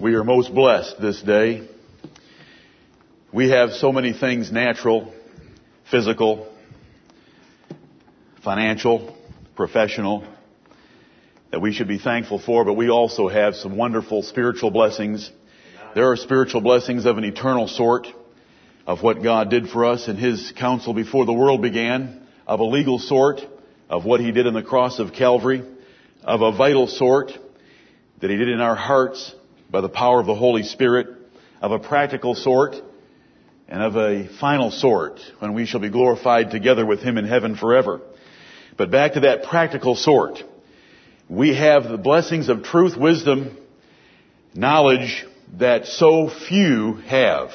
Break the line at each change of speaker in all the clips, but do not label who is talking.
We are most blessed this day. We have so many things natural, physical, financial, professional, that we should be thankful for, but we also have some wonderful spiritual blessings. There are spiritual blessings of an eternal sort of what God did for us in His counsel before the world began, of a legal sort of what He did on the cross of Calvary, of a vital sort that He did in our hearts by the power of the Holy Spirit, of a practical sort, and of a final sort when we shall be glorified together with Him in heaven forever. But back to that practical sort. We have the blessings of truth, wisdom, knowledge that so few have.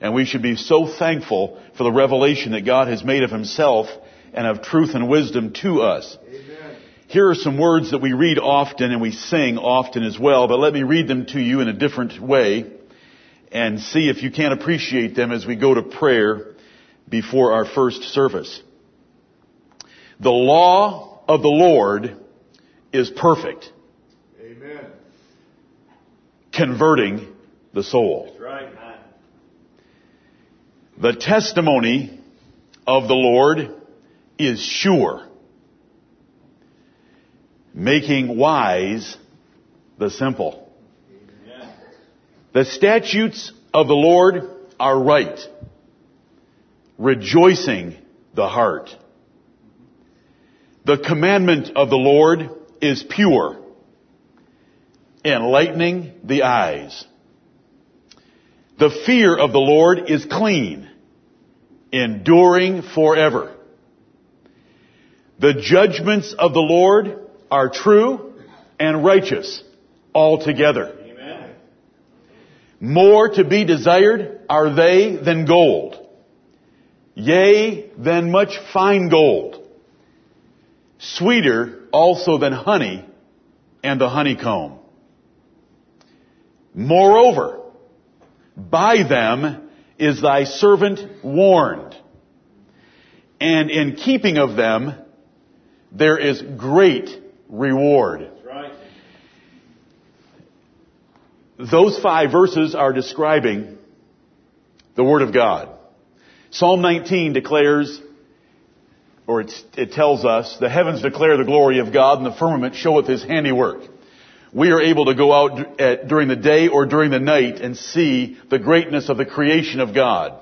And we should be so thankful for the revelation that God has made of Himself and of truth and wisdom to us. Amen. Here are some words that we read often and we sing often as well, but let me read them to you in a different way and see if you can appreciate them as we go to prayer before our first service. The law of the Lord is perfect. Amen. Converting the soul. Right. The testimony of the Lord is sure, making wise the simple. The statutes of the Lord are right, rejoicing the heart. The commandment of the Lord is pure, enlightening the eyes. The fear of the Lord is clean, enduring forever. The judgments of the Lord are true and righteous altogether. Amen. More to be desired are they than gold, yea, than much fine gold. Sweeter also than honey and the honeycomb. Moreover, by them is thy servant warned. And in keeping of them, there is great reward. Right. Those five verses are describing the Word of God. Psalm 19 declares, or it tells us, the heavens declare the glory of God and the firmament showeth His handiwork. We are able to go out at, during the day or during the night and see the greatness of the creation of God.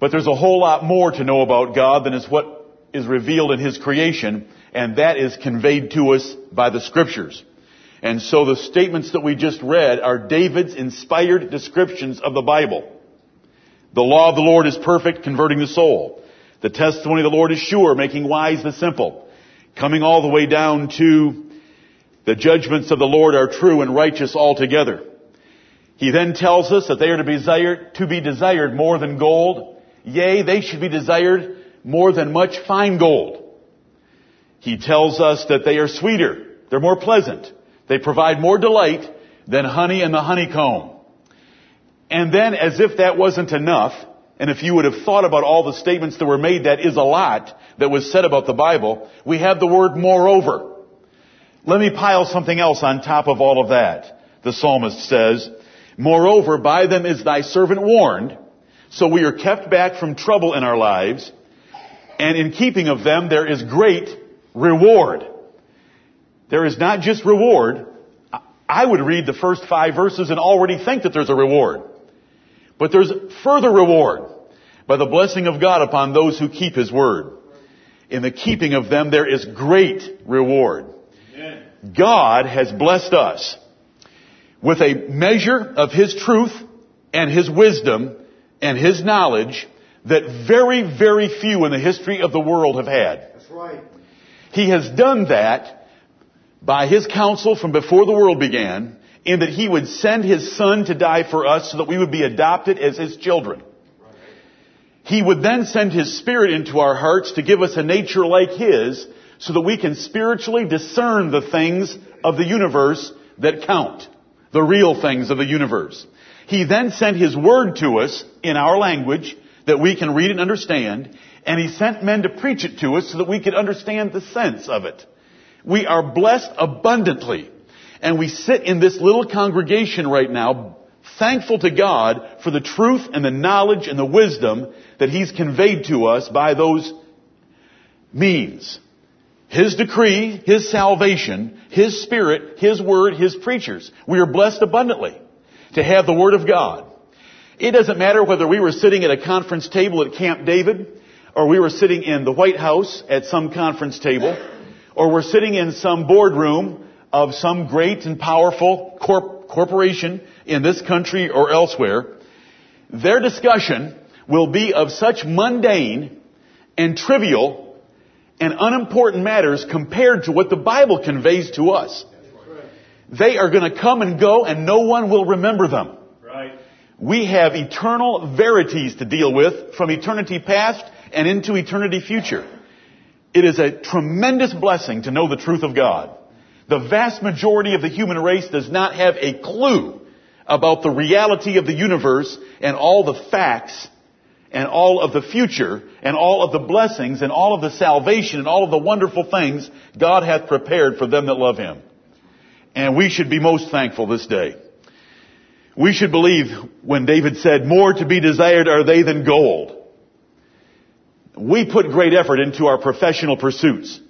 But there's a whole lot more to know about God than is what is revealed in His creation, and that is conveyed to us by the Scriptures. And so the statements that we just read are David's inspired descriptions of the Bible. The law of the Lord is perfect, converting the soul. The testimony of the Lord is sure, making wise the simple. Coming all the way down to the judgments of the Lord are true and righteous altogether. He then tells us that they are to be desired, to be desired more than gold. Yea, they should be desired more than much fine gold. He tells us that they are sweeter. They're more pleasant. They provide more delight than honey and the honeycomb. And then, as if that wasn't enough, and if you would have thought about all the statements that were made, that is a lot that was said about the Bible. We have the word moreover. Let me pile something else on top of all of that. The psalmist says, Moreover, by them is thy servant warned, so we are kept back from trouble in our lives, and in keeping of them there is great reward. There is not just reward. I would read the first five verses and already think that there's a reward. But there's further reward by the blessing of God upon those who keep His word. In the keeping of them there is great reward. God has blessed us with a measure of His truth and His wisdom and His knowledge that very, very few in the history of the world have had. That's right. He has done that by His counsel from before the world began in that he would send his son to die for us so that we would be adopted as his children. He would then send his spirit into our hearts to give us a nature like his so that we can spiritually discern the things of the universe that count. The real things of the universe. He then sent his word to us in our language that we can read and understand, and he sent men to preach it to us so that we could understand the sense of it. We are blessed abundantly And we sit in this little congregation right now, thankful to God for the truth and the knowledge and the wisdom that He's conveyed to us by those means. His decree, His salvation, His Spirit, His Word, His preachers. We are blessed abundantly to have the Word of God. It doesn't matter whether we were sitting at a conference table at Camp David, or we were sitting in the White House at some conference table, or we're sitting in some boardroom of some great and powerful corp- corporation in this country or elsewhere, their discussion will be of such mundane and trivial and unimportant matters compared to what the Bible conveys to us. They are going to come and go and no one will remember them.
Right.
We have eternal verities to deal with from eternity past and into eternity future. It is a tremendous blessing to know the truth of God. The vast majority of the human race does not have a clue about the reality of the universe and all the facts and all of the future and all of the blessings and all of the salvation and all of the wonderful things God hath prepared for them that love Him. And we should be most thankful this day. We should believe when David said, more to be desired are they than gold. We put great effort into our professional pursuits.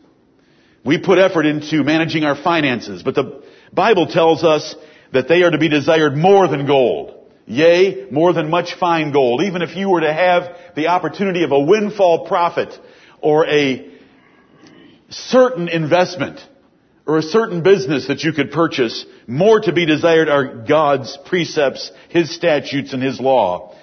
We put effort into managing our finances, but the Bible tells us that they are to be desired more than gold. Yea, more than much fine gold. Even if you were to have the opportunity of a windfall profit or a certain investment or a certain business that you could purchase, more to be desired are God's precepts, His statutes, and His law.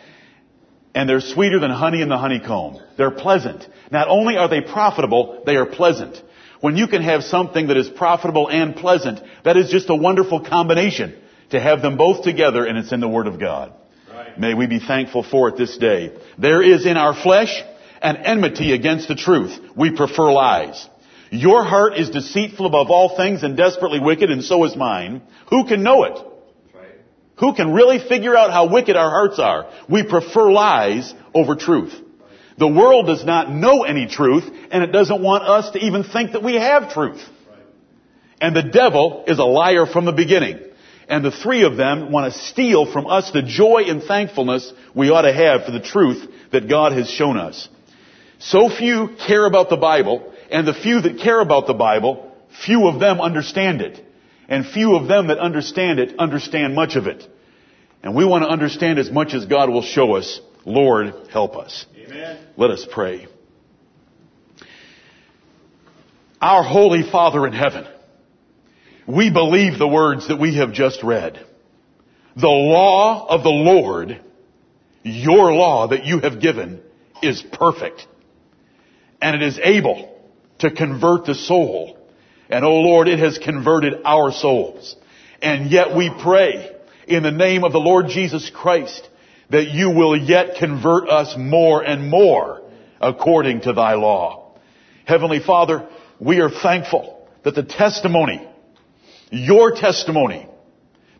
And they're sweeter than honey in the honeycomb. They're pleasant. Not only are they profitable, they are pleasant. When you can have something that is profitable and pleasant, that is just a wonderful combination to have them both together and it's in the Word of God.
Right.
May we be thankful for it this day. There is in our flesh an enmity against the truth. We prefer lies. Your heart is deceitful above all things and desperately wicked, and so is mine. Who can know it? Who can really figure out how wicked our hearts are? We prefer lies over truth. The world does not know any truth, and it doesn't want us to even think that we have truth. And the devil is a liar from the beginning. And the three of them want to steal from us the joy and thankfulness we ought to have for the truth that God has shown us. So few care about the Bible, and the few that care about the Bible, few of them understand it. And few of them that understand it understand much of it. And we want to understand as much as God will show us. Lord, help us.
Amen.
Let us pray. Our Holy Father in heaven, we believe the words that we have just read. The law of the Lord, your law that you have given, is perfect. And it is able to convert the soul. And oh Lord, it has converted our souls. And yet we pray in the name of the Lord Jesus Christ that you will yet convert us more and more according to thy law. Heavenly Father, we are thankful that the testimony, your testimony,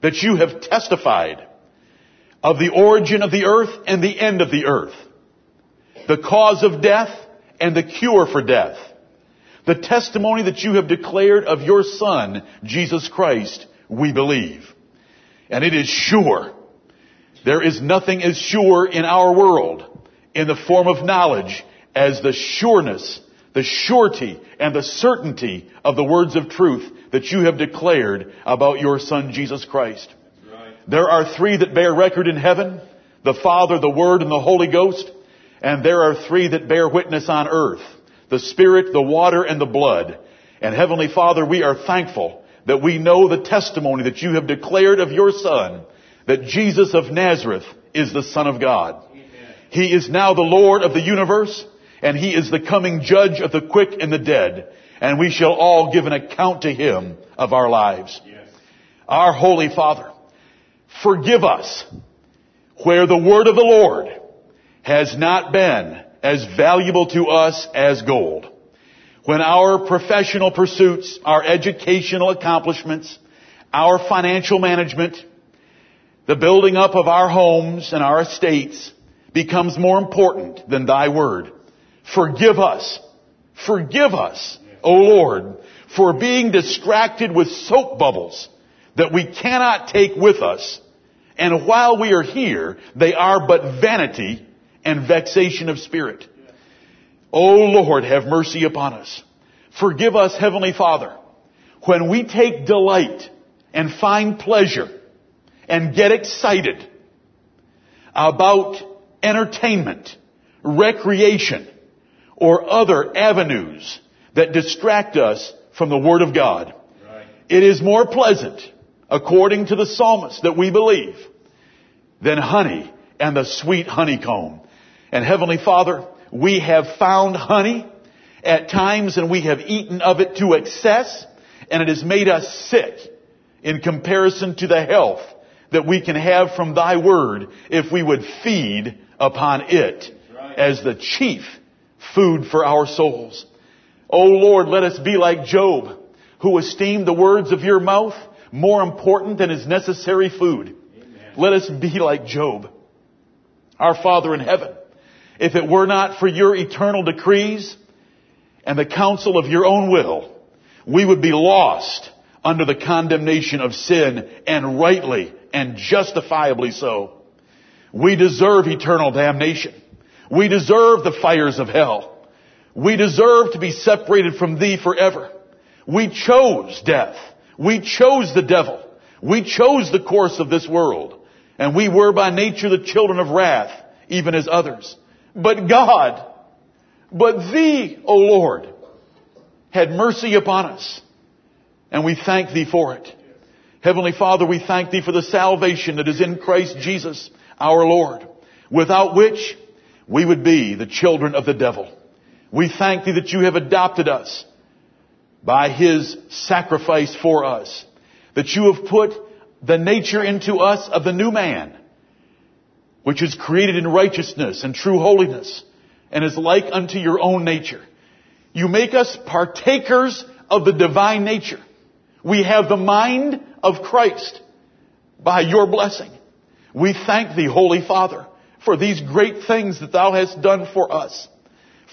that you have testified of the origin of the earth and the end of the earth, the cause of death and the cure for death, the testimony that you have declared of your Son, Jesus Christ, we believe. And it is sure. There is nothing as sure in our world in the form of knowledge as the sureness, the surety, and the certainty of the words of truth that you have declared about your Son, Jesus Christ. There are three that bear record in heaven, the Father, the Word, and the Holy Ghost. And there are three that bear witness on earth, the Spirit, the water, and the blood. And Heavenly Father, we are thankful that we know the testimony that you have declared of your Son, that Jesus of Nazareth is the Son of God. He is now the Lord of the universe, and He is the coming judge of the quick and the dead, and we shall all give an account to Him of our lives.
Yes.
Our Holy Father, forgive us where the word of the Lord has not been as valuable to us as gold. When our professional pursuits, our educational accomplishments, our financial management, the building up of our homes and our estates becomes more important than thy word. Forgive us. Forgive us, O Lord, for being distracted with soap bubbles that we cannot take with us, and while we are here, they are but vanity and vexation of spirit. O Lord, have mercy upon us. Forgive us, Heavenly Father, when we take delight and find pleasure and get excited about entertainment, recreation, or other avenues that distract us from the Word of God.
Right.
It is more pleasant, according to the psalmist that we believe, than honey and the sweet honeycomb. And Heavenly Father, we have found honey at times and we have eaten of it to excess and it has made us sick in comparison to the health that we can have from thy word if we would feed upon it as the chief food for our souls. O Lord, let us be like Job, who esteemed the words of your mouth more important than his necessary food. Let us be like Job. Our Father in heaven, if it were not for your eternal decrees and the counsel of your own will, we would be lost under the condemnation of sin and rightly and justifiably so. We deserve eternal damnation. We deserve the fires of hell. We deserve to be separated from thee forever. We chose death. We chose the devil. We chose the course of this world. And we were by nature the children of wrath, even as others. But God, but thee, O Lord, had mercy upon us. And we thank thee for it. Heavenly Father, we thank thee for the salvation that is in Christ Jesus, our Lord, without which we would be the children of the devil. We thank thee that you have adopted us by his sacrifice for us, that you have put the nature into us of the new man, which is created in righteousness and true holiness and is like unto your own nature. You make us partakers of the divine nature. We have the mind of Christ by your blessing. We thank thee, Holy Father, for these great things that thou hast done for us.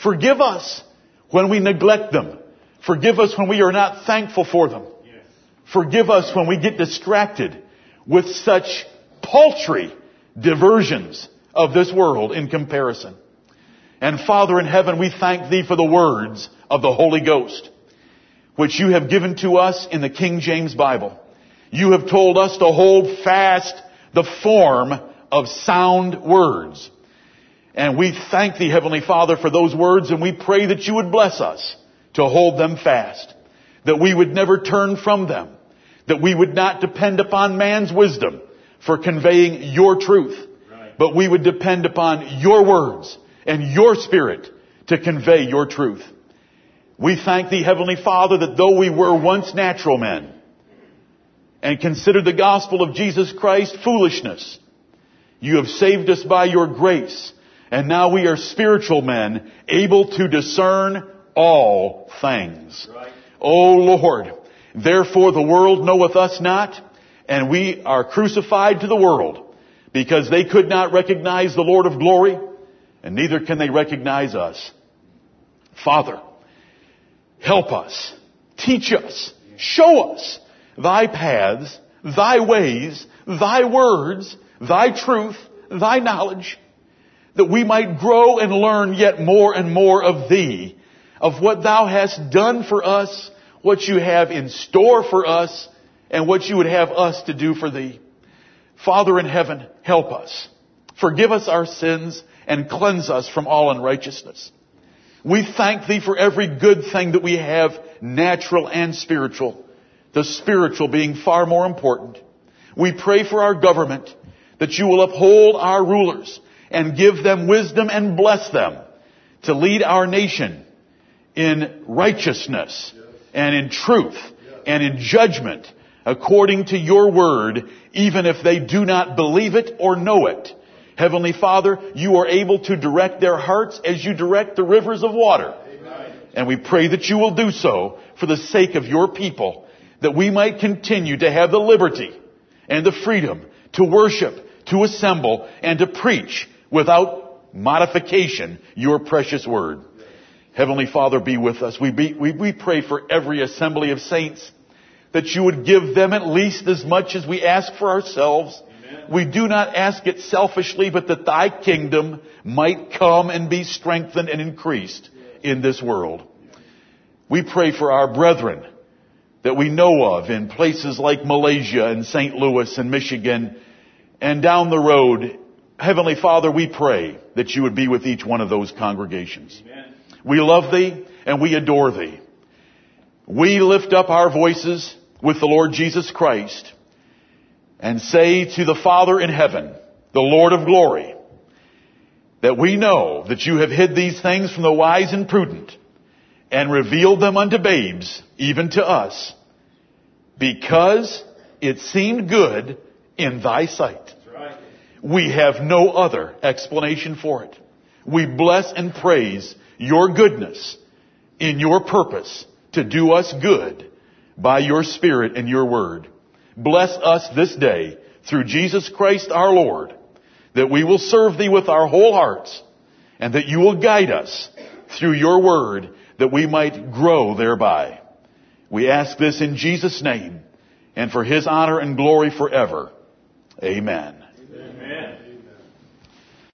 Forgive us when we neglect them. Forgive us when we are not thankful for them.
Yes.
Forgive us when we get distracted with such paltry diversions of this world in comparison. And Father in heaven, we thank thee for the words of the Holy Ghost, which you have given to us in the King James Bible. You have told us to hold fast the form of sound words. And we thank thee, Heavenly Father, for those words and we pray that you would bless us to hold them fast. That we would never turn from them. That we would not depend upon man's wisdom for conveying your truth.
Right.
But we would depend upon your words and your spirit to convey your truth. We thank thee, Heavenly Father, that though we were once natural men and considered the gospel of Jesus Christ foolishness, you have saved us by your grace, and now we are spiritual men, able to discern all things.
Right.
O Lord, therefore the world knoweth us not, and we are crucified to the world, because they could not recognize the Lord of glory, and neither can they recognize us. Father, help us, teach us, show us thy paths, thy ways, thy words, thy truth, thy knowledge, that we might grow and learn yet more and more of thee, of what thou hast done for us, what you have in store for us, and what you would have us to do for thee. Father in heaven, help us. Forgive us our sins and cleanse us from all unrighteousness. We thank thee for every good thing that we have, natural and spiritual. The spiritual being far more important. We pray for our government that you will uphold our rulers and give them wisdom and bless them to lead our nation in righteousness and in truth and in judgment according to your word, even if they do not believe it or know it. Heavenly Father, you are able to direct their hearts as you direct the rivers of water. And we pray that you will do so for the sake of your people, that we might continue to have the liberty and the freedom to worship, to assemble, and to preach without modification your precious word. Heavenly Father, be with us. We, be, we, we pray for every assembly of saints that you would give them at least as much as we ask for ourselves. We do not ask it selfishly, but that thy kingdom might come and be strengthened and increased in this world. We pray for our brethren that we know of in places like Malaysia and St. Louis and Michigan and down the road. Heavenly Father, we pray that you would be with each one of those congregations. Amen. We love thee and we adore thee. We lift up our voices with the Lord Jesus Christ and say to the Father in heaven, the Lord of glory, that we know that you have hid these things from the wise and prudent and revealed them unto babes, even to us, because it seemed good in thy sight. Right. We have no other explanation for it. We bless and praise your goodness in your purpose to do us good by your Spirit and your word. Bless us this day through Jesus Christ our Lord, that we will serve thee with our whole hearts, and that you will guide us through your word, that we might grow thereby. We ask this in Jesus' name, and for his honor and glory forever. Amen.